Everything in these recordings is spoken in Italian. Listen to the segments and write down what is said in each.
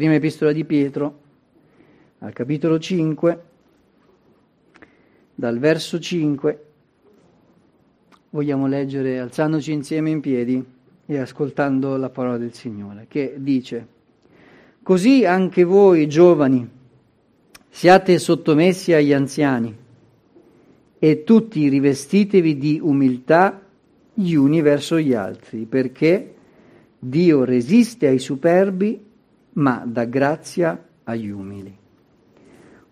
prima epistola di Pietro, al capitolo 5, dal verso 5, vogliamo leggere alzandoci insieme in piedi e ascoltando la parola del Signore, che dice, Così anche voi giovani siate sottomessi agli anziani e tutti rivestitevi di umiltà gli uni verso gli altri, perché Dio resiste ai superbi, ma dà grazia agli umili.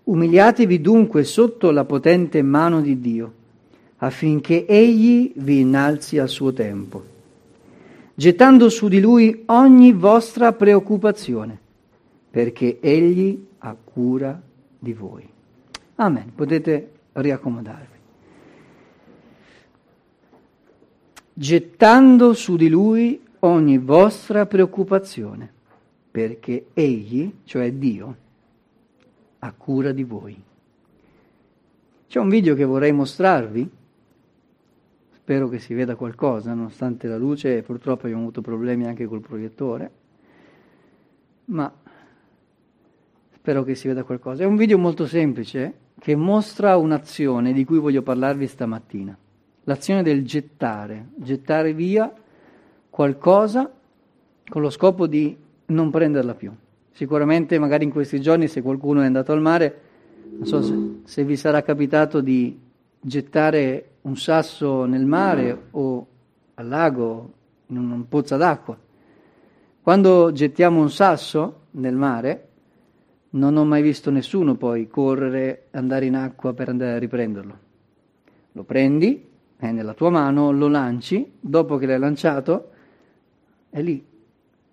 Umiliatevi dunque sotto la potente mano di Dio, affinché Egli vi innalzi al suo tempo, gettando su di Lui ogni vostra preoccupazione, perché Egli ha cura di voi. Amen. Potete riaccomodarvi. Gettando su di Lui ogni vostra preoccupazione, perché Egli, cioè Dio, ha cura di voi. C'è un video che vorrei mostrarvi, spero che si veda qualcosa, nonostante la luce, purtroppo abbiamo avuto problemi anche col proiettore, ma spero che si veda qualcosa. È un video molto semplice che mostra un'azione di cui voglio parlarvi stamattina, l'azione del gettare, gettare via qualcosa con lo scopo di non prenderla più. Sicuramente magari in questi giorni se qualcuno è andato al mare, non so se, se vi sarà capitato di gettare un sasso nel mare o al lago, in una pozza d'acqua. Quando gettiamo un sasso nel mare, non ho mai visto nessuno poi correre, andare in acqua per andare a riprenderlo. Lo prendi, è nella tua mano, lo lanci, dopo che l'hai lanciato, è lì,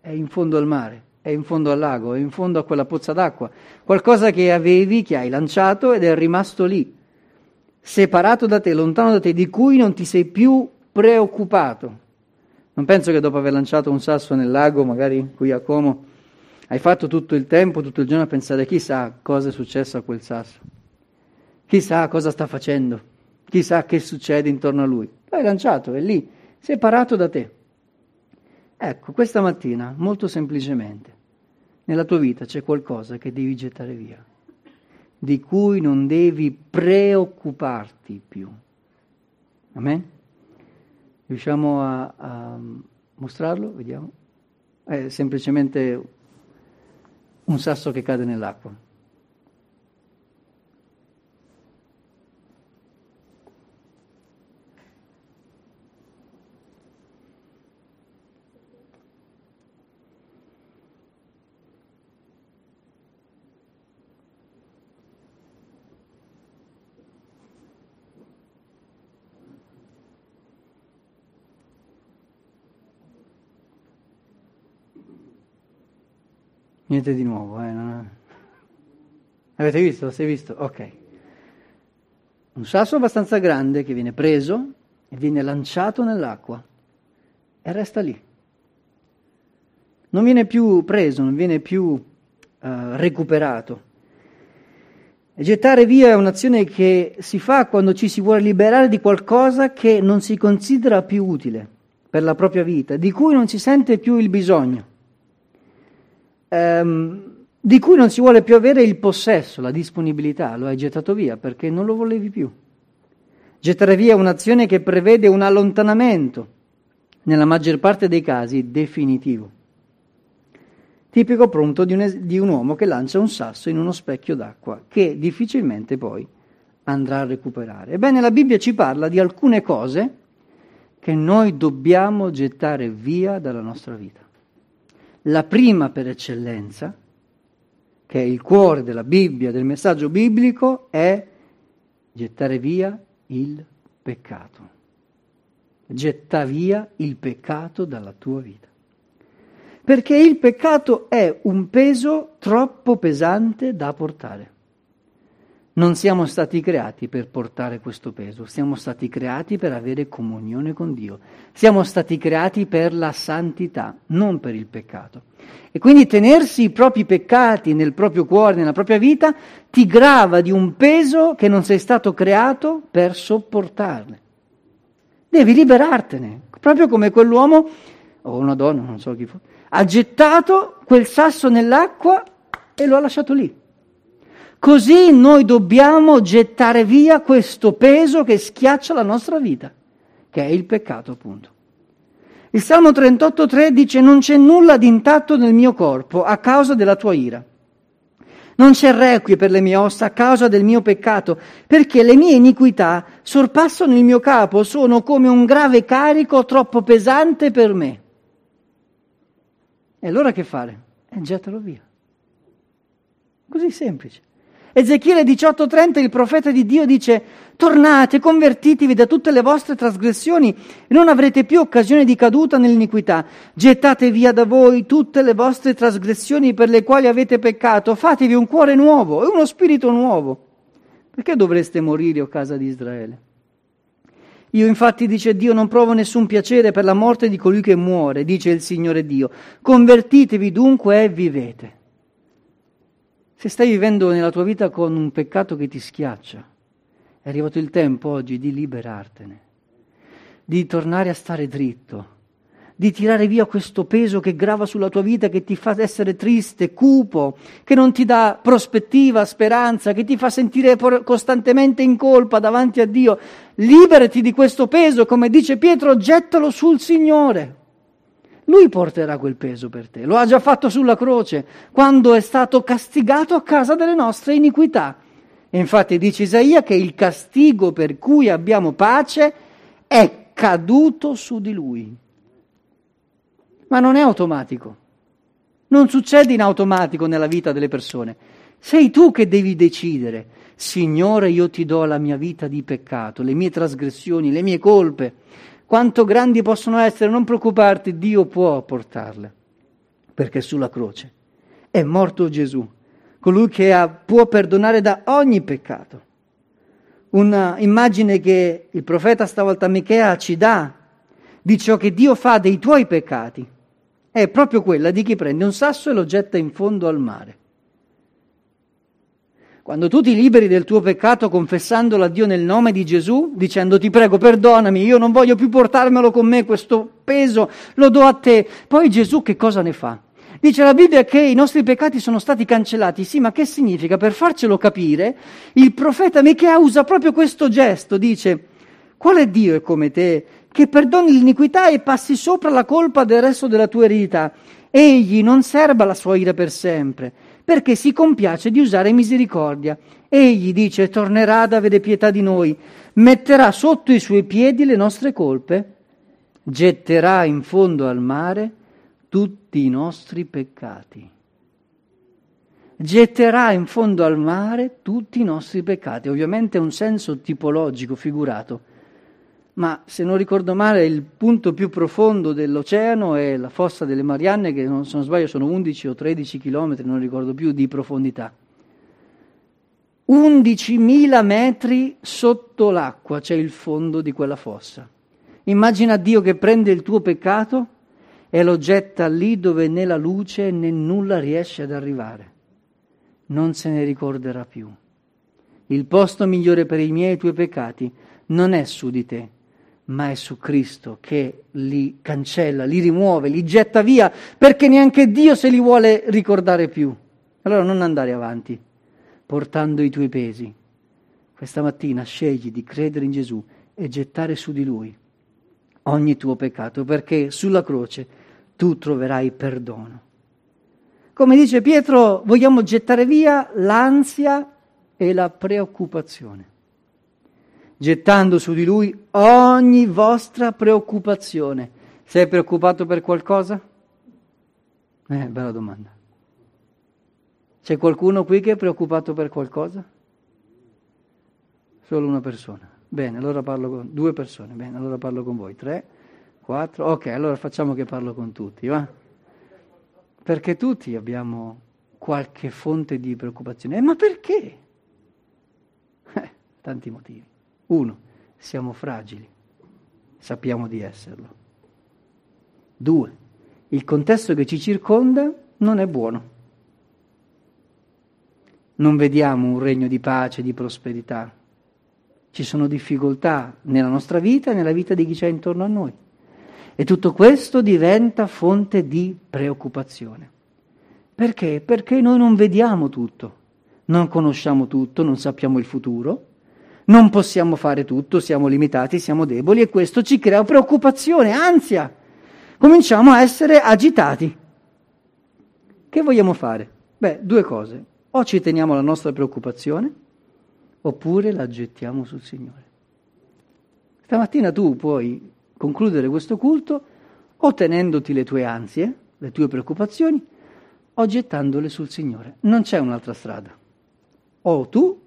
è in fondo al mare è in fondo al lago, è in fondo a quella pozza d'acqua, qualcosa che avevi, che hai lanciato ed è rimasto lì, separato da te, lontano da te, di cui non ti sei più preoccupato. Non penso che dopo aver lanciato un sasso nel lago, magari qui a Como, hai fatto tutto il tempo, tutto il giorno a pensare chissà cosa è successo a quel sasso, chissà cosa sta facendo, chissà che succede intorno a lui. L'hai lanciato, è lì, separato da te. Ecco, questa mattina, molto semplicemente, nella tua vita c'è qualcosa che devi gettare via, di cui non devi preoccuparti più. Amen? Riusciamo a, a mostrarlo? Vediamo. È semplicemente un sasso che cade nell'acqua. Niente di nuovo, eh? Non... Avete visto? Sei visto? Ok. Un sasso abbastanza grande che viene preso e viene lanciato nell'acqua e resta lì. Non viene più preso, non viene più uh, recuperato. E gettare via è un'azione che si fa quando ci si vuole liberare di qualcosa che non si considera più utile per la propria vita, di cui non si sente più il bisogno ehm, di cui non si vuole più avere il possesso, la disponibilità, lo hai gettato via perché non lo volevi più. Gettare via un'azione che prevede un allontanamento, nella maggior parte dei casi definitivo. Tipico pronto di un, di un uomo che lancia un sasso in uno specchio d'acqua, che difficilmente poi andrà a recuperare. Ebbene, la Bibbia ci parla di alcune cose che noi dobbiamo gettare via dalla nostra vita la prima per eccellenza, che è il cuore della Bibbia, del messaggio biblico, è gettare via il peccato. Getta via il peccato dalla tua vita. Perché il peccato è un peso troppo pesante da portare. Non siamo stati creati per portare questo peso, siamo stati creati per avere comunione con Dio, siamo stati creati per la santità, non per il peccato. E quindi tenersi i propri peccati nel proprio cuore, nella propria vita, ti grava di un peso che non sei stato creato per sopportarne. Devi liberartene, proprio come quell'uomo, o una donna, non so chi fu, Ha gettato quel sasso nell'acqua e lo ha lasciato lì. Così noi dobbiamo gettare via questo peso che schiaccia la nostra vita, che è il peccato appunto. Il Salmo 38.3 dice non c'è nulla di intatto nel mio corpo a causa della tua ira. Non c'è requie per le mie ossa a causa del mio peccato, perché le mie iniquità sorpassano il mio capo, sono come un grave carico troppo pesante per me. E allora che fare? E gettalo via. Così semplice. Ezechiele 18:30 il profeta di Dio dice tornate, convertitevi da tutte le vostre trasgressioni e non avrete più occasione di caduta nell'iniquità. Gettate via da voi tutte le vostre trasgressioni per le quali avete peccato, fatevi un cuore nuovo e uno spirito nuovo. Perché dovreste morire, o casa di Israele? Io infatti, dice Dio, non provo nessun piacere per la morte di colui che muore, dice il Signore Dio. Convertitevi dunque e vivete. Se stai vivendo nella tua vita con un peccato che ti schiaccia, è arrivato il tempo oggi di liberartene, di tornare a stare dritto, di tirare via questo peso che grava sulla tua vita, che ti fa essere triste, cupo, che non ti dà prospettiva, speranza, che ti fa sentire costantemente in colpa davanti a Dio. Liberati di questo peso, come dice Pietro, gettalo sul Signore. Lui porterà quel peso per te. Lo ha già fatto sulla croce, quando è stato castigato a causa delle nostre iniquità. E infatti dice Isaia che il castigo per cui abbiamo pace è caduto su di lui. Ma non è automatico. Non succede in automatico nella vita delle persone. Sei tu che devi decidere, Signore, io ti do la mia vita di peccato, le mie trasgressioni, le mie colpe quanto grandi possono essere, non preoccuparti, Dio può portarle, perché sulla croce è morto Gesù, colui che ha, può perdonare da ogni peccato. Un'immagine che il profeta stavolta Michea ci dà di ciò che Dio fa dei tuoi peccati è proprio quella di chi prende un sasso e lo getta in fondo al mare. Quando tu ti liberi del tuo peccato confessandolo a Dio nel nome di Gesù, dicendo ti prego perdonami, io non voglio più portarmelo con me questo peso, lo do a te, poi Gesù che cosa ne fa? Dice la Bibbia che i nostri peccati sono stati cancellati, sì, ma che significa? Per farcelo capire, il profeta Michea usa proprio questo gesto, dice, quale Dio è come te, che perdoni l'iniquità e passi sopra la colpa del resto della tua eredità? Egli non serba la sua ira per sempre perché si compiace di usare misericordia. Egli dice tornerà ad avere pietà di noi, metterà sotto i suoi piedi le nostre colpe, getterà in fondo al mare tutti i nostri peccati. Getterà in fondo al mare tutti i nostri peccati. Ovviamente è un senso tipologico, figurato ma se non ricordo male il punto più profondo dell'oceano è la fossa delle Marianne, che se non sbaglio sono 11 o 13 chilometri, non ricordo più, di profondità. 11.000 metri sotto l'acqua c'è il fondo di quella fossa. Immagina Dio che prende il tuo peccato e lo getta lì dove né la luce né nulla riesce ad arrivare. Non se ne ricorderà più. Il posto migliore per i miei e i tuoi peccati non è su di te, ma è su Cristo che li cancella, li rimuove, li getta via, perché neanche Dio se li vuole ricordare più. Allora non andare avanti portando i tuoi pesi. Questa mattina scegli di credere in Gesù e gettare su di Lui ogni tuo peccato, perché sulla croce tu troverai perdono. Come dice Pietro, vogliamo gettare via l'ansia e la preoccupazione gettando su di lui ogni vostra preoccupazione. Sei preoccupato per qualcosa? Eh, bella domanda. C'è qualcuno qui che è preoccupato per qualcosa? Solo una persona. Bene, allora parlo con due persone. Bene, allora parlo con voi. Tre, quattro. Ok, allora facciamo che parlo con tutti, va? Perché tutti abbiamo qualche fonte di preoccupazione. Eh, ma perché? Eh, tanti motivi. Uno, siamo fragili, sappiamo di esserlo. Due, il contesto che ci circonda non è buono. Non vediamo un regno di pace, di prosperità. Ci sono difficoltà nella nostra vita e nella vita di chi c'è intorno a noi. E tutto questo diventa fonte di preoccupazione. Perché? Perché noi non vediamo tutto, non conosciamo tutto, non sappiamo il futuro, non possiamo fare tutto, siamo limitati, siamo deboli e questo ci crea preoccupazione, ansia. Cominciamo a essere agitati. Che vogliamo fare? Beh, due cose. O ci teniamo la nostra preoccupazione, oppure la gettiamo sul Signore. Stamattina tu puoi concludere questo culto o tenendoti le tue ansie, le tue preoccupazioni, o gettandole sul Signore. Non c'è un'altra strada. O tu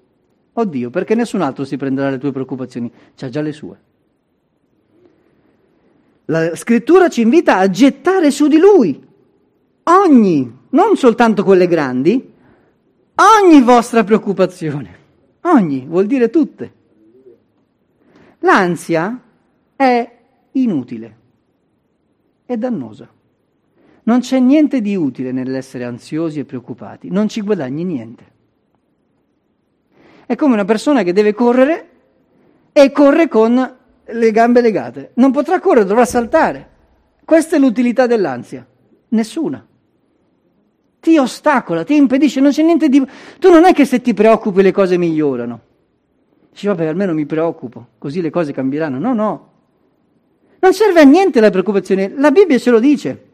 o Dio, perché nessun altro si prenderà le tue preoccupazioni, c'ha già le sue. La scrittura ci invita a gettare su di Lui ogni, non soltanto quelle grandi, ogni vostra preoccupazione. Ogni vuol dire tutte. L'ansia è inutile, è dannosa. Non c'è niente di utile nell'essere ansiosi e preoccupati, non ci guadagni niente. È come una persona che deve correre e corre con le gambe legate. Non potrà correre, dovrà saltare. Questa è l'utilità dell'ansia. Nessuna. Ti ostacola, ti impedisce, non c'è niente di... Tu non è che se ti preoccupi le cose migliorano. Dici, vabbè, almeno mi preoccupo, così le cose cambieranno. No, no. Non serve a niente la preoccupazione. La Bibbia ce lo dice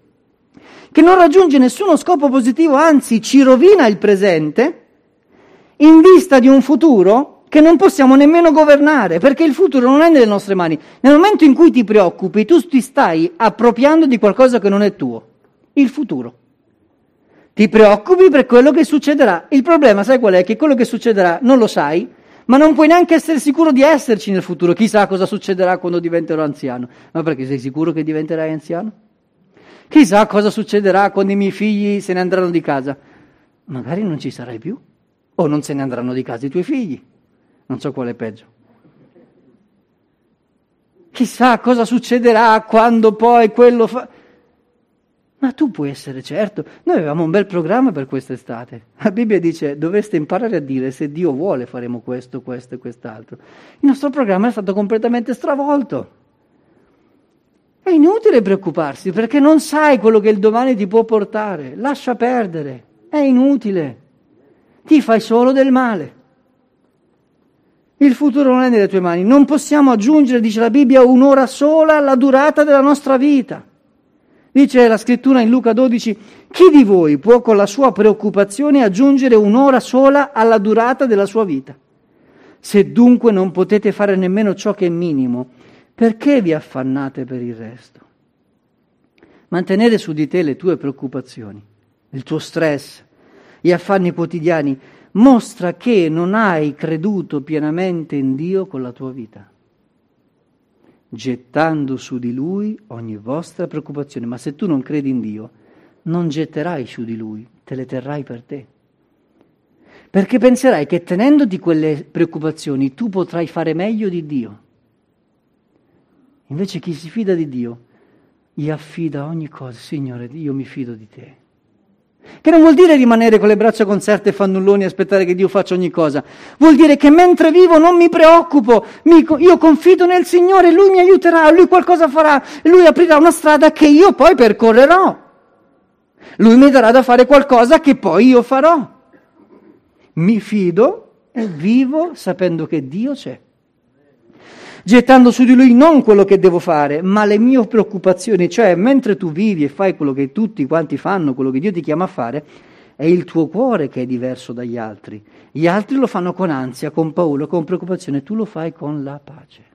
che non raggiunge nessuno scopo positivo, anzi ci rovina il presente in vista di un futuro che non possiamo nemmeno governare, perché il futuro non è nelle nostre mani. Nel momento in cui ti preoccupi, tu ti stai appropriando di qualcosa che non è tuo, il futuro. Ti preoccupi per quello che succederà. Il problema, sai qual è? Che quello che succederà non lo sai, ma non puoi neanche essere sicuro di esserci nel futuro. Chissà cosa succederà quando diventerò anziano. Ma perché sei sicuro che diventerai anziano? Chissà cosa succederà quando i miei figli se ne andranno di casa. Magari non ci sarai più. O non se ne andranno di casa i tuoi figli. Non so quale è peggio. Chissà cosa succederà quando poi quello fa... Ma tu puoi essere certo. Noi avevamo un bel programma per quest'estate. La Bibbia dice dovreste imparare a dire se Dio vuole faremo questo, questo e quest'altro. Il nostro programma è stato completamente stravolto. È inutile preoccuparsi perché non sai quello che il domani ti può portare. Lascia perdere, è inutile. Ti fai solo del male. Il futuro non è nelle tue mani. Non possiamo aggiungere, dice la Bibbia, un'ora sola alla durata della nostra vita. Dice la scrittura in Luca 12, chi di voi può con la sua preoccupazione aggiungere un'ora sola alla durata della sua vita? Se dunque non potete fare nemmeno ciò che è minimo, perché vi affannate per il resto? Mantenere su di te le tue preoccupazioni, il tuo stress, gli affanni quotidiani, mostra che non hai creduto pienamente in Dio con la tua vita, gettando su di Lui ogni vostra preoccupazione. Ma se tu non credi in Dio, non getterai su di Lui, te le terrai per te. Perché penserai che tenendoti quelle preoccupazioni tu potrai fare meglio di Dio. Invece chi si fida di Dio gli affida ogni cosa. Signore, io mi fido di te. Che non vuol dire rimanere con le braccia conserte e fannulloni e aspettare che Dio faccia ogni cosa. Vuol dire che mentre vivo non mi preoccupo, mi, io confido nel Signore, Lui mi aiuterà, Lui qualcosa farà, Lui aprirà una strada che io poi percorrerò. Lui mi darà da fare qualcosa che poi io farò. Mi fido e vivo sapendo che Dio c'è gettando su di lui non quello che devo fare, ma le mie preoccupazioni, cioè mentre tu vivi e fai quello che tutti quanti fanno, quello che Dio ti chiama a fare, è il tuo cuore che è diverso dagli altri. Gli altri lo fanno con ansia, con paura, con preoccupazione, tu lo fai con la pace.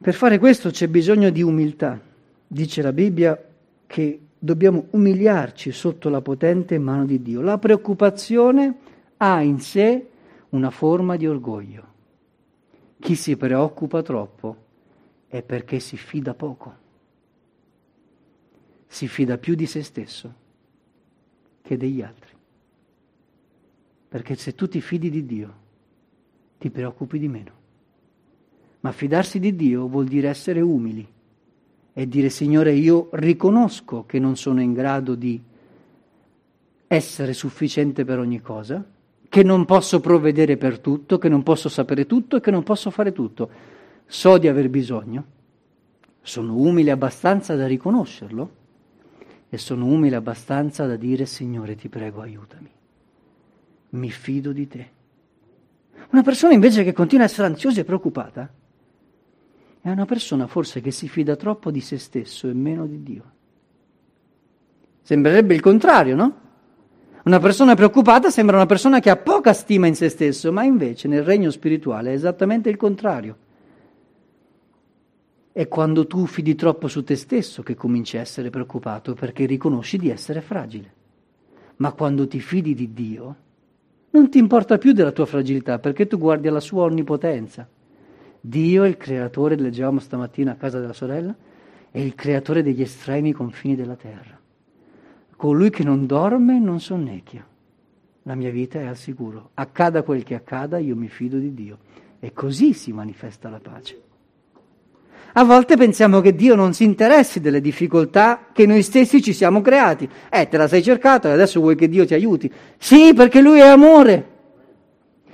Per fare questo c'è bisogno di umiltà. Dice la Bibbia che dobbiamo umiliarci sotto la potente mano di Dio. La preoccupazione ha in sé una forma di orgoglio. Chi si preoccupa troppo è perché si fida poco. Si fida più di se stesso che degli altri. Perché se tu ti fidi di Dio, ti preoccupi di meno. Ma fidarsi di Dio vuol dire essere umili e dire Signore io riconosco che non sono in grado di essere sufficiente per ogni cosa, che non posso provvedere per tutto, che non posso sapere tutto e che non posso fare tutto. so di aver bisogno, sono umile abbastanza da riconoscerlo e sono umile abbastanza da dire Signore ti prego aiutami, mi fido di te. Una persona invece che continua a essere ansiosa e preoccupata è una persona forse che si fida troppo di se stesso e meno di Dio. Sembrerebbe il contrario, no? Una persona preoccupata sembra una persona che ha poca stima in se stesso, ma invece nel regno spirituale è esattamente il contrario. È quando tu fidi troppo su te stesso che cominci a essere preoccupato perché riconosci di essere fragile. Ma quando ti fidi di Dio, non ti importa più della tua fragilità perché tu guardi alla sua onnipotenza. Dio il creatore, leggevamo stamattina a casa della sorella, è il creatore degli estremi confini della terra. Colui che non dorme non sonnecchia. La mia vita è al sicuro. Accada quel che accada, io mi fido di Dio. E così si manifesta la pace. A volte pensiamo che Dio non si interessi delle difficoltà che noi stessi ci siamo creati. Eh, te la sei cercata e adesso vuoi che Dio ti aiuti. Sì, perché Lui è amore.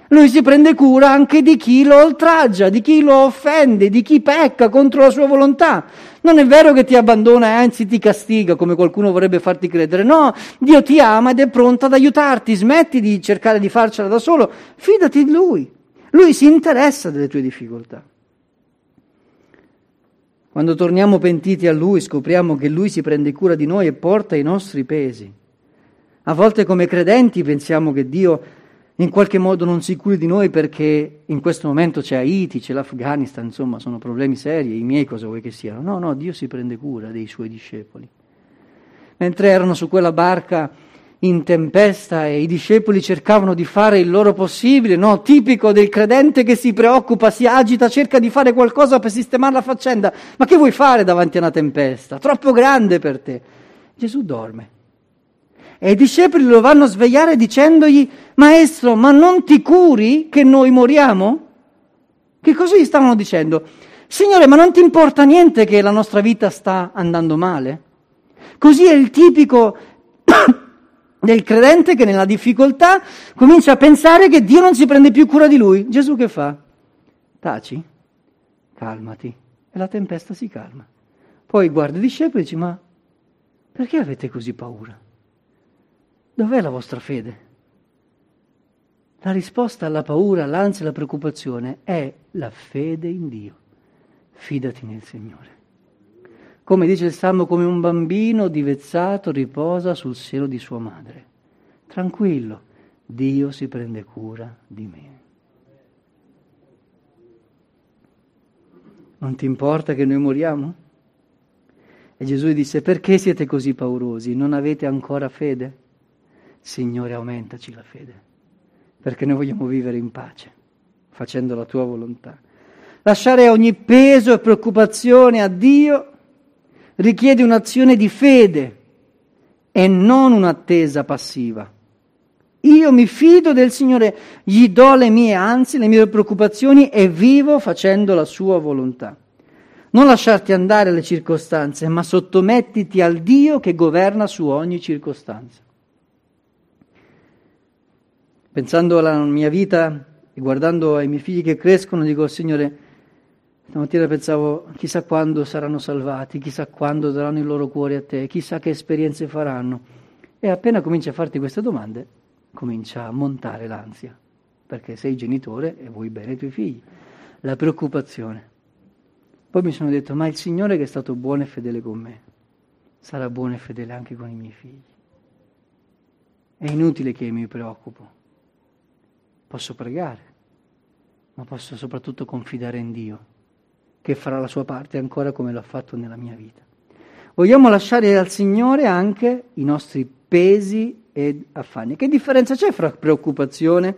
Lui si prende cura anche di chi lo oltraggia, di chi lo offende, di chi pecca contro la sua volontà. Non è vero che ti abbandona e anzi ti castiga come qualcuno vorrebbe farti credere. No, Dio ti ama ed è pronto ad aiutarti. Smetti di cercare di farcela da solo. Fidati di Lui. Lui si interessa delle tue difficoltà. Quando torniamo pentiti a Lui scopriamo che Lui si prende cura di noi e porta i nostri pesi. A volte come credenti pensiamo che Dio in qualche modo non si curi di noi perché in questo momento c'è Haiti, c'è l'Afghanistan, insomma sono problemi seri, i miei cosa vuoi che siano. No, no, Dio si prende cura dei suoi discepoli. Mentre erano su quella barca in tempesta e i discepoli cercavano di fare il loro possibile, no? Tipico del credente che si preoccupa, si agita, cerca di fare qualcosa per sistemare la faccenda. Ma che vuoi fare davanti a una tempesta? Troppo grande per te. Gesù dorme. E i discepoli lo vanno a svegliare dicendogli, Maestro, ma non ti curi che noi moriamo? Che cosa gli stavano dicendo? Signore, ma non ti importa niente che la nostra vita sta andando male? Così è il tipico del credente che nella difficoltà comincia a pensare che Dio non si prende più cura di lui. Gesù che fa? Taci, calmati. E la tempesta si calma. Poi guarda i discepoli e dice, ma perché avete così paura? Dov'è la vostra fede? La risposta alla paura, all'ansia e alla preoccupazione è la fede in Dio. Fidati nel Signore. Come dice il Salmo, come un bambino divezzato riposa sul seno di sua madre. Tranquillo, Dio si prende cura di me. Non ti importa che noi moriamo? E Gesù disse, perché siete così paurosi? Non avete ancora fede? Signore, aumentaci la fede, perché noi vogliamo vivere in pace, facendo la tua volontà. Lasciare ogni peso e preoccupazione a Dio richiede un'azione di fede e non un'attesa passiva. Io mi fido del Signore, gli do le mie ansie, le mie preoccupazioni e vivo facendo la sua volontà. Non lasciarti andare alle circostanze, ma sottomettiti al Dio che governa su ogni circostanza. Pensando alla mia vita e guardando ai miei figli che crescono, dico, Signore, Stamattina pensavo, chissà quando saranno salvati, chissà quando daranno il loro cuore a te, chissà che esperienze faranno. E appena cominci a farti queste domande, comincia a montare l'ansia, perché sei genitore e vuoi bene ai tuoi figli. La preoccupazione. Poi mi sono detto, ma il Signore che è stato buono e fedele con me, sarà buono e fedele anche con i miei figli. È inutile che mi preoccupo. Posso pregare, ma posso soprattutto confidare in Dio che farà la sua parte ancora come l'ha fatto nella mia vita. Vogliamo lasciare al Signore anche i nostri pesi ed affanni. Che differenza c'è fra preoccupazione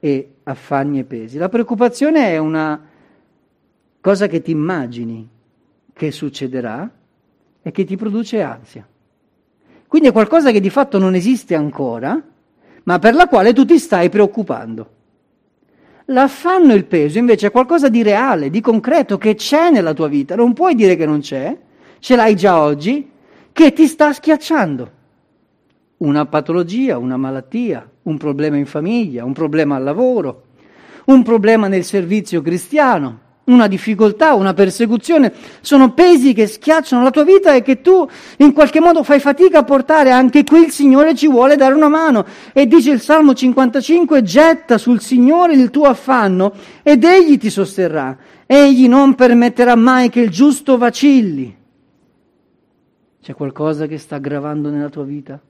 e affanni e pesi? La preoccupazione è una cosa che ti immagini che succederà e che ti produce ansia. Quindi è qualcosa che di fatto non esiste ancora, ma per la quale tu ti stai preoccupando. L'affanno e il peso invece è qualcosa di reale, di concreto, che c'è nella tua vita. Non puoi dire che non c'è, ce l'hai già oggi, che ti sta schiacciando. Una patologia, una malattia, un problema in famiglia, un problema al lavoro, un problema nel servizio cristiano, una difficoltà, una persecuzione, sono pesi che schiacciano la tua vita e che tu in qualche modo fai fatica a portare, anche qui il Signore ci vuole dare una mano. E dice il Salmo 55, getta sul Signore il tuo affanno ed Egli ti sosterrà, Egli non permetterà mai che il giusto vacilli. C'è qualcosa che sta gravando nella tua vita?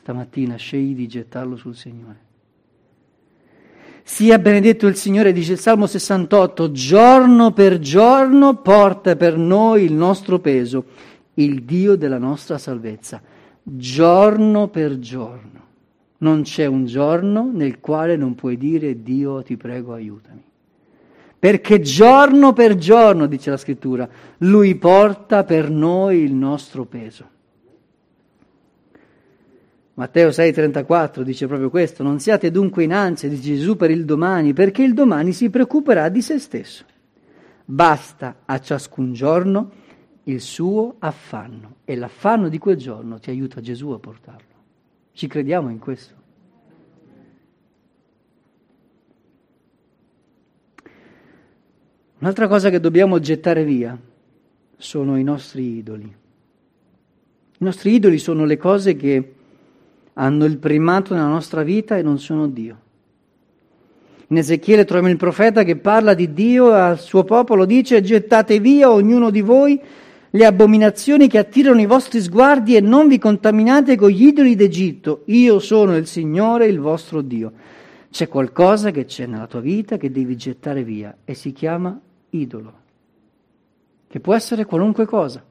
Stamattina scegli di gettarlo sul Signore. Sia benedetto il Signore, dice il Salmo 68, giorno per giorno porta per noi il nostro peso, il Dio della nostra salvezza, giorno per giorno. Non c'è un giorno nel quale non puoi dire Dio ti prego aiutami. Perché giorno per giorno, dice la scrittura, Lui porta per noi il nostro peso. Matteo 6:34 dice proprio questo, non siate dunque in ansia, dice Gesù, per il domani, perché il domani si preoccuperà di se stesso. Basta a ciascun giorno il suo affanno e l'affanno di quel giorno ti aiuta Gesù a portarlo. Ci crediamo in questo? Un'altra cosa che dobbiamo gettare via sono i nostri idoli. I nostri idoli sono le cose che hanno il primato nella nostra vita e non sono Dio. In Ezechiele troviamo il profeta che parla di Dio al suo popolo dice gettate via ognuno di voi le abominazioni che attirano i vostri sguardi e non vi contaminate con gli idoli d'Egitto. Io sono il Signore, il vostro Dio. C'è qualcosa che c'è nella tua vita che devi gettare via e si chiama idolo, che può essere qualunque cosa.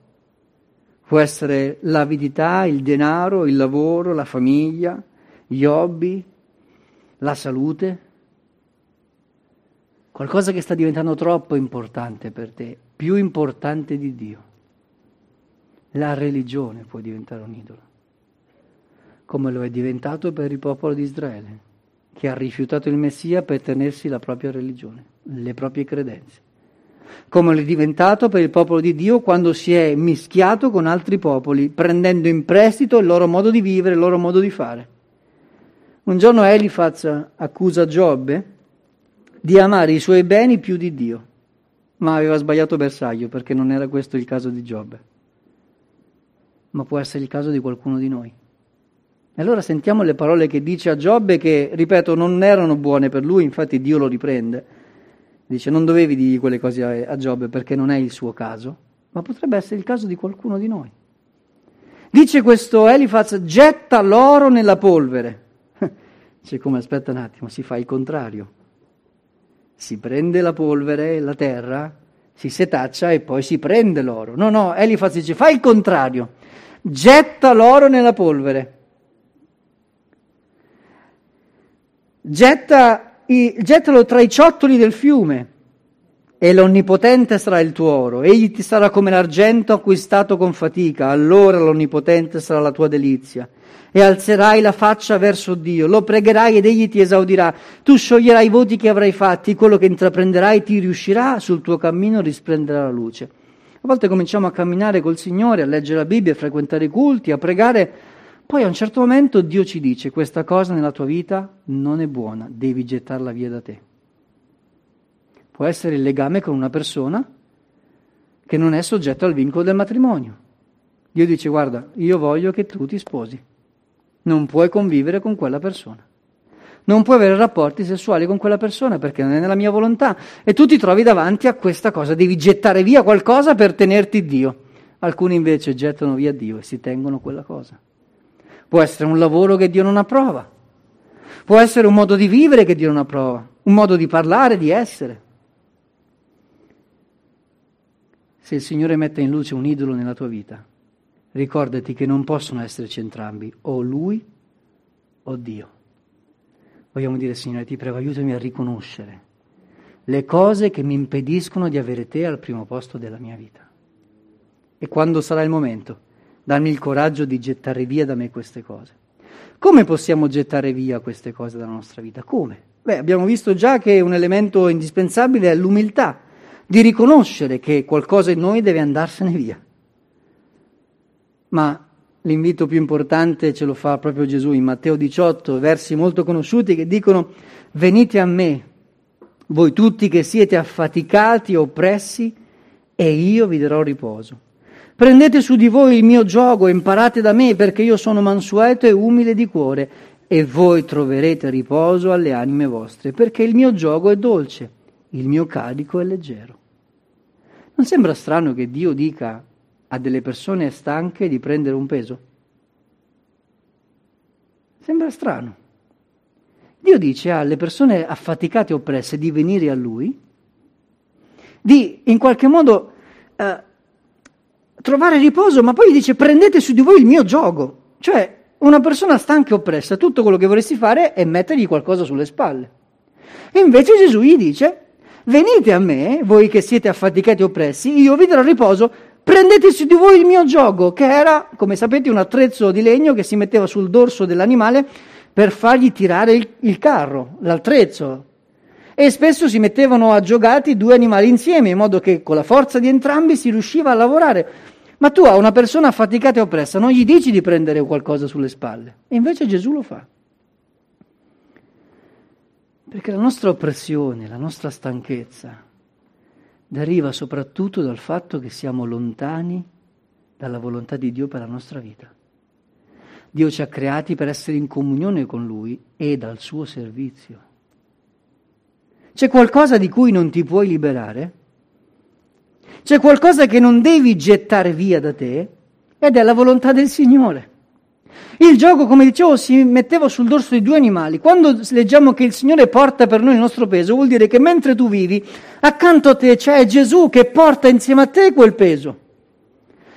Può essere l'avidità, il denaro, il lavoro, la famiglia, gli hobby, la salute. Qualcosa che sta diventando troppo importante per te, più importante di Dio. La religione può diventare un idolo, come lo è diventato per il popolo di Israele, che ha rifiutato il Messia per tenersi la propria religione, le proprie credenze come è diventato per il popolo di Dio quando si è mischiato con altri popoli, prendendo in prestito il loro modo di vivere, il loro modo di fare. Un giorno Elifaz accusa Giobbe di amare i suoi beni più di Dio, ma aveva sbagliato bersaglio perché non era questo il caso di Giobbe, ma può essere il caso di qualcuno di noi. E allora sentiamo le parole che dice a Giobbe che, ripeto, non erano buone per lui, infatti Dio lo riprende Dice non dovevi dire quelle cose a Giobbe perché non è il suo caso, ma potrebbe essere il caso di qualcuno di noi. Dice questo Elifaz, getta l'oro nella polvere. Dice come, aspetta un attimo, si fa il contrario. Si prende la polvere, la terra, si setaccia e poi si prende l'oro. No, no, Elifaz dice, fa il contrario. Getta l'oro nella polvere. Getta gettalo tra i ciottoli del fiume e l'Onnipotente sarà il tuo oro, egli ti sarà come l'argento acquistato con fatica, allora l'Onnipotente sarà la tua delizia. E alzerai la faccia verso Dio, lo pregherai ed egli ti esaudirà. Tu scioglierai i voti che avrai fatti, quello che intraprenderai ti riuscirà, sul tuo cammino risplenderà la luce. A volte cominciamo a camminare col Signore, a leggere la Bibbia, a frequentare i culti, a pregare poi a un certo momento Dio ci dice questa cosa nella tua vita non è buona, devi gettarla via da te. Può essere il legame con una persona che non è soggetto al vincolo del matrimonio. Dio dice guarda, io voglio che tu ti sposi. Non puoi convivere con quella persona. Non puoi avere rapporti sessuali con quella persona perché non è nella mia volontà. E tu ti trovi davanti a questa cosa, devi gettare via qualcosa per tenerti Dio. Alcuni invece gettano via Dio e si tengono quella cosa. Può essere un lavoro che Dio non approva. Può essere un modo di vivere che Dio non approva, un modo di parlare, di essere. Se il Signore mette in luce un idolo nella tua vita, ricordati che non possono esserci entrambi, o Lui o Dio. Vogliamo dire, Signore, ti prego, aiutami a riconoscere le cose che mi impediscono di avere te al primo posto della mia vita. E quando sarà il momento, Dammi il coraggio di gettare via da me queste cose. Come possiamo gettare via queste cose dalla nostra vita? Come? Beh, abbiamo visto già che un elemento indispensabile è l'umiltà, di riconoscere che qualcosa in noi deve andarsene via. Ma l'invito più importante ce lo fa proprio Gesù in Matteo 18, versi molto conosciuti che dicono venite a me, voi tutti che siete affaticati e oppressi, e io vi darò riposo. Prendete su di voi il mio gioco e imparate da me, perché io sono mansueto e umile di cuore, e voi troverete riposo alle anime vostre, perché il mio gioco è dolce, il mio carico è leggero. Non sembra strano che Dio dica a delle persone stanche di prendere un peso? Sembra strano. Dio dice alle persone affaticate e oppresse di venire a Lui, di in qualche modo eh, trovare riposo, ma poi dice prendete su di voi il mio gioco. Cioè una persona stanca e oppressa, tutto quello che vorresti fare è mettergli qualcosa sulle spalle. E invece Gesù gli dice venite a me, voi che siete affaticati e oppressi, io vi darò riposo, prendete su di voi il mio gioco, che era, come sapete, un attrezzo di legno che si metteva sul dorso dell'animale per fargli tirare il, il carro, l'attrezzo. E spesso si mettevano a giocati due animali insieme, in modo che con la forza di entrambi si riusciva a lavorare. Ma tu a una persona affaticata e oppressa non gli dici di prendere qualcosa sulle spalle. E invece Gesù lo fa. Perché la nostra oppressione, la nostra stanchezza deriva soprattutto dal fatto che siamo lontani dalla volontà di Dio per la nostra vita. Dio ci ha creati per essere in comunione con Lui e dal suo servizio. C'è qualcosa di cui non ti puoi liberare? C'è qualcosa che non devi gettare via da te? Ed è la volontà del Signore. Il gioco, come dicevo, si metteva sul dorso di due animali. Quando leggiamo che il Signore porta per noi il nostro peso, vuol dire che mentre tu vivi, accanto a te c'è Gesù che porta insieme a te quel peso.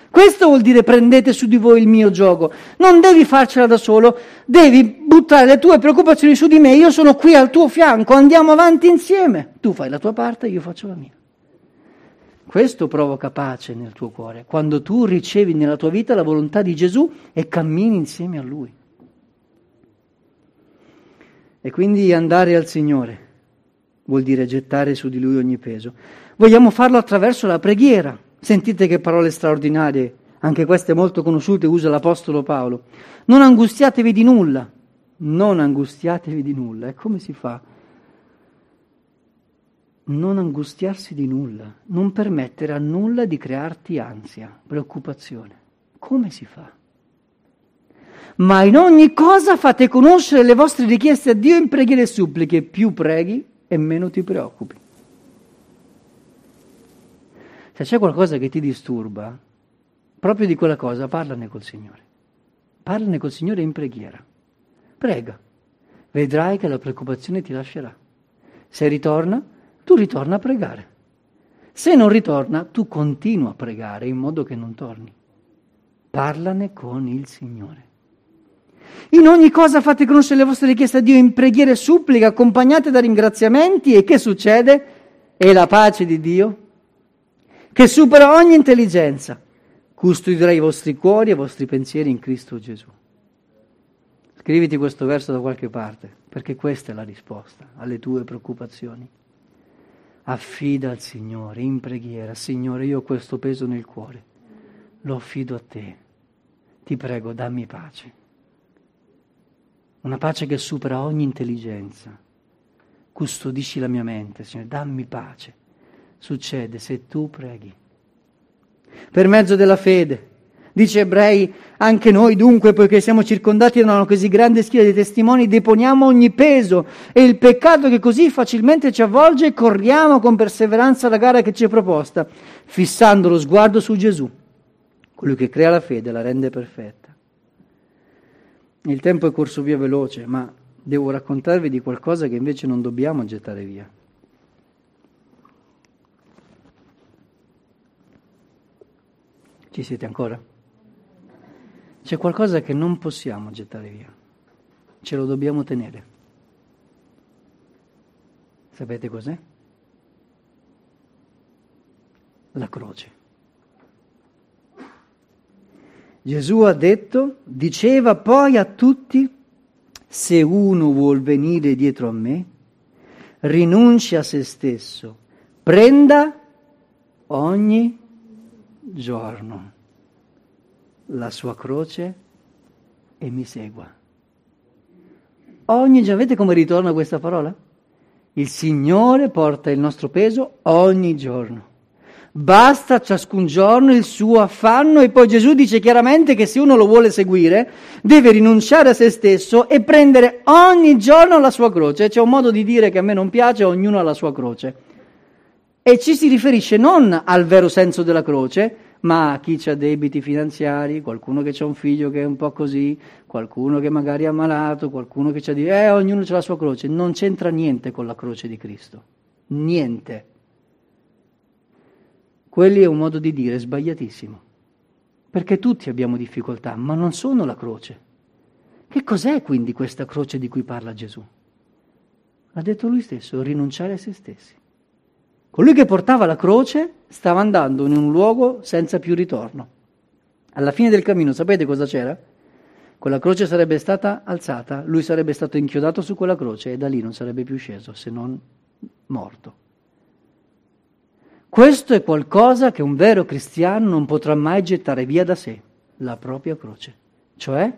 Questo vuol dire prendete su di voi il mio gioco. Non devi farcela da solo, devi buttare le tue preoccupazioni su di me. Io sono qui al tuo fianco, andiamo avanti insieme. Tu fai la tua parte, io faccio la mia. Questo provoca pace nel tuo cuore, quando tu ricevi nella tua vita la volontà di Gesù e cammini insieme a Lui. E quindi andare al Signore vuol dire gettare su di Lui ogni peso. Vogliamo farlo attraverso la preghiera. Sentite che parole straordinarie, anche queste molto conosciute, usa l'Apostolo Paolo. Non angustiatevi di nulla, non angustiatevi di nulla. E come si fa? Non angustiarsi di nulla, non permettere a nulla di crearti ansia, preoccupazione. Come si fa? Ma in ogni cosa fate conoscere le vostre richieste a Dio in preghiere e suppliche. Più preghi e meno ti preoccupi. Se c'è qualcosa che ti disturba, proprio di quella cosa parlane col Signore. Parlane col Signore in preghiera. Prega. Vedrai che la preoccupazione ti lascerà. Se ritorna, tu ritorna a pregare. Se non ritorna, tu continua a pregare in modo che non torni. Parlane con il Signore. In ogni cosa fate conoscere le vostre richieste a Dio in preghiera e supplica, accompagnate da ringraziamenti e che succede? E la pace di Dio, che supera ogni intelligenza, custodirà i vostri cuori e i vostri pensieri in Cristo Gesù. Scriviti questo verso da qualche parte, perché questa è la risposta alle tue preoccupazioni. Affida al Signore in preghiera, Signore, io ho questo peso nel cuore, lo affido a te. Ti prego, dammi pace. Una pace che supera ogni intelligenza. Custodisci la mia mente, Signore, dammi pace succede se tu preghi. Per mezzo della fede. Dice Ebrei, anche noi dunque, poiché siamo circondati da una così grande schiera di testimoni, deponiamo ogni peso e il peccato che così facilmente ci avvolge e corriamo con perseveranza la gara che ci è proposta, fissando lo sguardo su Gesù, colui che crea la fede e la rende perfetta. Il tempo è corso via veloce, ma devo raccontarvi di qualcosa che invece non dobbiamo gettare via. Ci siete ancora? C'è qualcosa che non possiamo gettare via, ce lo dobbiamo tenere. Sapete cos'è? La croce. Gesù ha detto, diceva poi a tutti, se uno vuol venire dietro a me, rinunci a se stesso, prenda ogni giorno la sua croce e mi segua. Ogni giorno, vedete come ritorna questa parola? Il Signore porta il nostro peso ogni giorno. Basta ciascun giorno il suo affanno e poi Gesù dice chiaramente che se uno lo vuole seguire deve rinunciare a se stesso e prendere ogni giorno la sua croce. C'è un modo di dire che a me non piace, ognuno ha la sua croce. E ci si riferisce non al vero senso della croce, ma chi ha debiti finanziari, qualcuno che ha un figlio che è un po' così, qualcuno che magari è ammalato, qualcuno che ha di... Eh, ognuno ha la sua croce. Non c'entra niente con la croce di Cristo. Niente. Quelli è un modo di dire sbagliatissimo, perché tutti abbiamo difficoltà, ma non sono la croce. Che cos'è quindi questa croce di cui parla Gesù? Ha detto lui stesso, rinunciare a se stessi. Colui che portava la croce stava andando in un luogo senza più ritorno. Alla fine del cammino, sapete cosa c'era? Quella croce sarebbe stata alzata, lui sarebbe stato inchiodato su quella croce e da lì non sarebbe più sceso se non morto. Questo è qualcosa che un vero cristiano non potrà mai gettare via da sé, la propria croce. Cioè,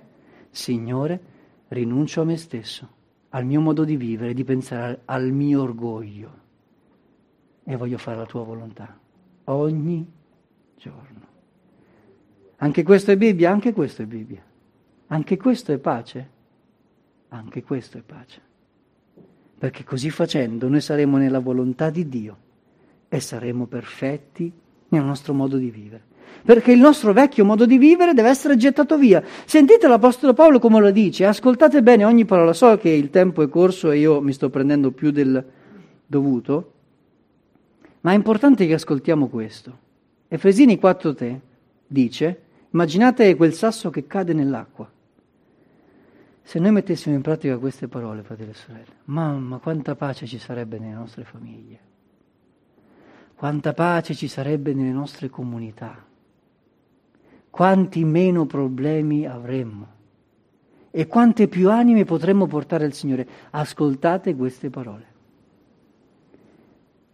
Signore, rinuncio a me stesso, al mio modo di vivere, di pensare al mio orgoglio e voglio fare la tua volontà ogni giorno. Anche questo è Bibbia, anche questo è Bibbia. Anche questo è pace, anche questo è pace. Perché così facendo noi saremo nella volontà di Dio e saremo perfetti nel nostro modo di vivere. Perché il nostro vecchio modo di vivere deve essere gettato via. Sentite l'Apostolo Paolo come lo dice, ascoltate bene ogni parola. So che il tempo è corso e io mi sto prendendo più del dovuto, ma è importante che ascoltiamo questo. Efesini 4.3 dice, immaginate quel sasso che cade nell'acqua. Se noi mettessimo in pratica queste parole, fratelli e sorelle, mamma, quanta pace ci sarebbe nelle nostre famiglie quanta pace ci sarebbe nelle nostre comunità, quanti meno problemi avremmo e quante più anime potremmo portare al Signore. Ascoltate queste parole.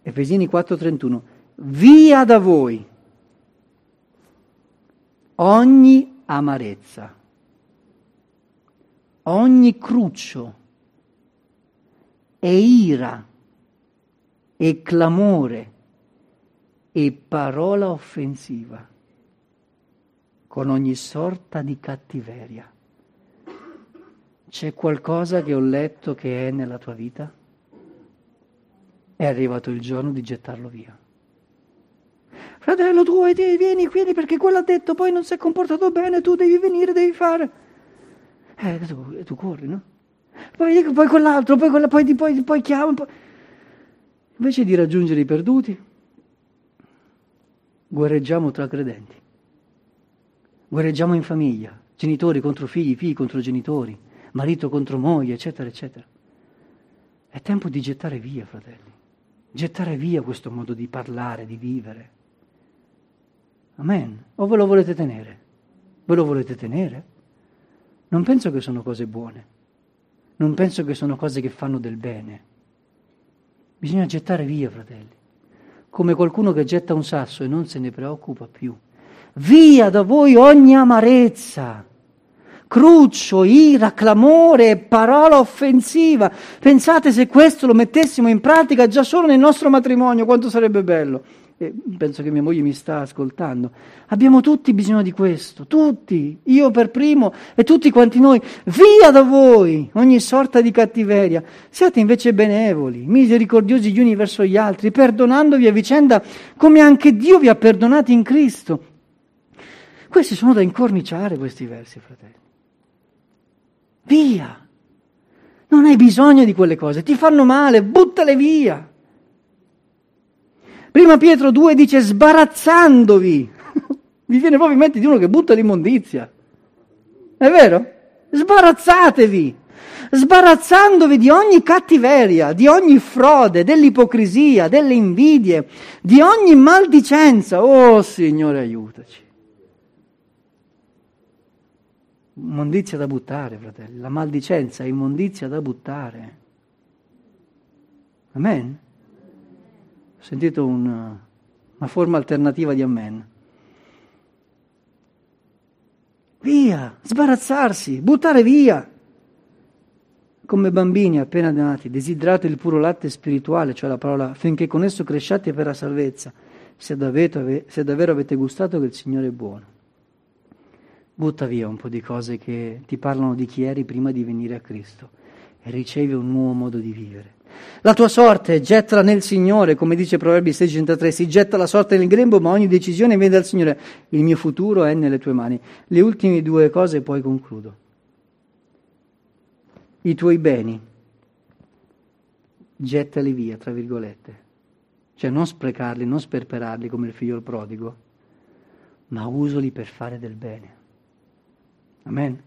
Efesini 4:31. Via da voi ogni amarezza, ogni cruccio e ira e clamore e parola offensiva, con ogni sorta di cattiveria. C'è qualcosa che ho letto che è nella tua vita? È arrivato il giorno di gettarlo via. Fratello, tu vieni, vieni perché quello ha detto, poi non si è comportato bene, tu devi venire, devi fare. Eh, tu, tu corri, no? Poi, poi quell'altro, poi, quella, poi, poi, poi chiama. Poi... Invece di raggiungere i perduti, guerreggiamo tra credenti, guerreggiamo in famiglia, genitori contro figli, figli contro genitori, marito contro moglie, eccetera, eccetera. È tempo di gettare via, fratelli, gettare via questo modo di parlare, di vivere. Amen. O ve lo volete tenere? Ve lo volete tenere? Non penso che sono cose buone, non penso che sono cose che fanno del bene. Bisogna gettare via, fratelli come qualcuno che getta un sasso e non se ne preoccupa più. Via da voi ogni amarezza, cruccio, ira, clamore, parola offensiva. Pensate se questo lo mettessimo in pratica già solo nel nostro matrimonio, quanto sarebbe bello e penso che mia moglie mi sta ascoltando, abbiamo tutti bisogno di questo, tutti, io per primo e tutti quanti noi, via da voi ogni sorta di cattiveria, siate invece benevoli, misericordiosi gli uni verso gli altri, perdonandovi a vicenda come anche Dio vi ha perdonati in Cristo. Questi sono da incorniciare questi versi, fratelli. Via! Non hai bisogno di quelle cose, ti fanno male, buttale via. Prima Pietro 2 dice sbarazzandovi. Vi viene proprio in mente di uno che butta l'immondizia. È vero? Sbarazzatevi. Sbarazzandovi di ogni cattiveria, di ogni frode, dell'ipocrisia, delle invidie, di ogni maldicenza. Oh Signore, aiutaci. Immondizia da buttare, fratelli. La maldicenza è immondizia da buttare. Amen sentito una, una forma alternativa di amen. Via, sbarazzarsi, buttare via. come bambini appena nati, desiderate il puro latte spirituale, cioè la parola, finché con esso cresciate per la salvezza, se davvero, se davvero avete gustato che il Signore è buono. Butta via un po' di cose che ti parlano di chi eri prima di venire a Cristo e ricevi un nuovo modo di vivere. La tua sorte gettala nel Signore, come dice Proverbi 16:33, si getta la sorte nel grembo, ma ogni decisione viene dal Signore. Il mio futuro è nelle tue mani. Le ultime due cose e poi concludo. I tuoi beni, gettali via, tra virgolette. Cioè non sprecarli, non sperperarli come il figlio prodigo, ma usali per fare del bene. Amen.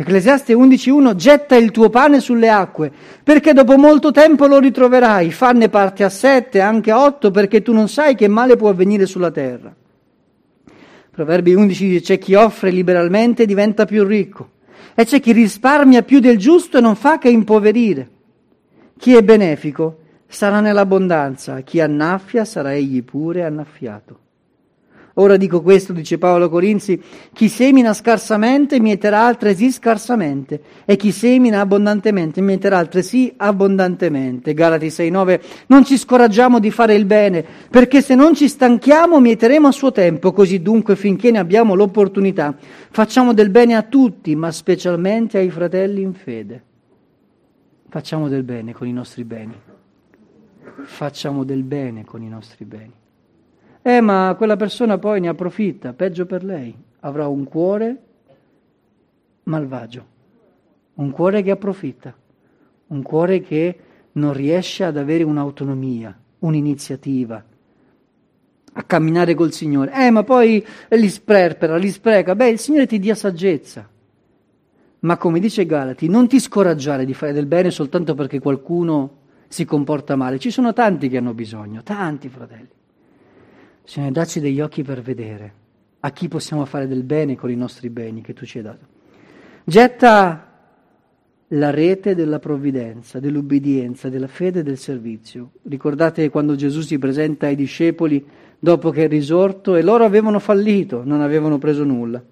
Ecclesiaste 11.1 getta il tuo pane sulle acque, perché dopo molto tempo lo ritroverai, fanne parte a sette, anche a otto, perché tu non sai che male può avvenire sulla terra. Proverbi 11 dice c'è chi offre liberalmente e diventa più ricco, e c'è chi risparmia più del giusto e non fa che impoverire. Chi è benefico sarà nell'abbondanza, chi annaffia sarà egli pure annaffiato. Ora dico questo, dice Paolo Corinzi, chi semina scarsamente mieterà altresì scarsamente e chi semina abbondantemente mieterà altresì abbondantemente. Galati 6,9 Non ci scoraggiamo di fare il bene, perché se non ci stanchiamo mieteremo a suo tempo, così dunque finché ne abbiamo l'opportunità facciamo del bene a tutti, ma specialmente ai fratelli in fede. Facciamo del bene con i nostri beni. Facciamo del bene con i nostri beni. Eh, ma quella persona poi ne approfitta, peggio per lei, avrà un cuore malvagio, un cuore che approfitta, un cuore che non riesce ad avere un'autonomia, un'iniziativa, a camminare col Signore. Eh, ma poi li sperpera, li spreca. Beh, il Signore ti dia saggezza. Ma come dice Galati, non ti scoraggiare di fare del bene soltanto perché qualcuno si comporta male. Ci sono tanti che hanno bisogno, tanti fratelli. Signore, dacci degli occhi per vedere a chi possiamo fare del bene con i nostri beni che tu ci hai dato. Getta la rete della provvidenza, dell'ubbidienza, della fede e del servizio. Ricordate quando Gesù si presenta ai discepoli dopo che è risorto e loro avevano fallito, non avevano preso nulla.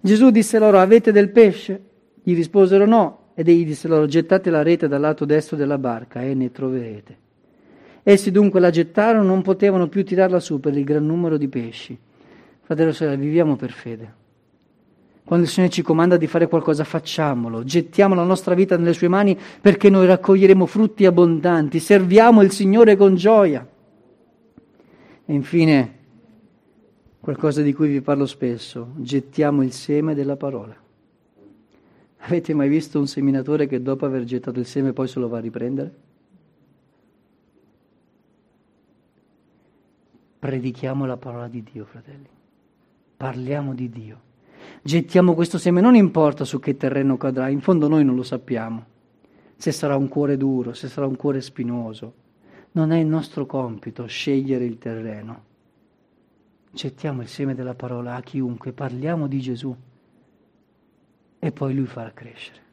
Gesù disse loro, avete del pesce? Gli risposero no, ed egli disse loro, gettate la rete dal lato destro della barca e ne troverete. Essi dunque la gettarono, non potevano più tirarla su per il gran numero di pesci. Fratello e sorella, viviamo per fede. Quando il Signore ci comanda di fare qualcosa, facciamolo, gettiamo la nostra vita nelle sue mani perché noi raccoglieremo frutti abbondanti, serviamo il Signore con gioia. E infine, qualcosa di cui vi parlo spesso, gettiamo il seme della parola. Avete mai visto un seminatore che dopo aver gettato il seme poi se lo va a riprendere? Predichiamo la parola di Dio, fratelli. Parliamo di Dio. Gettiamo questo seme, non importa su che terreno cadrà, in fondo noi non lo sappiamo. Se sarà un cuore duro, se sarà un cuore spinoso. Non è il nostro compito scegliere il terreno. Gettiamo il seme della parola a chiunque, parliamo di Gesù e poi lui farà crescere.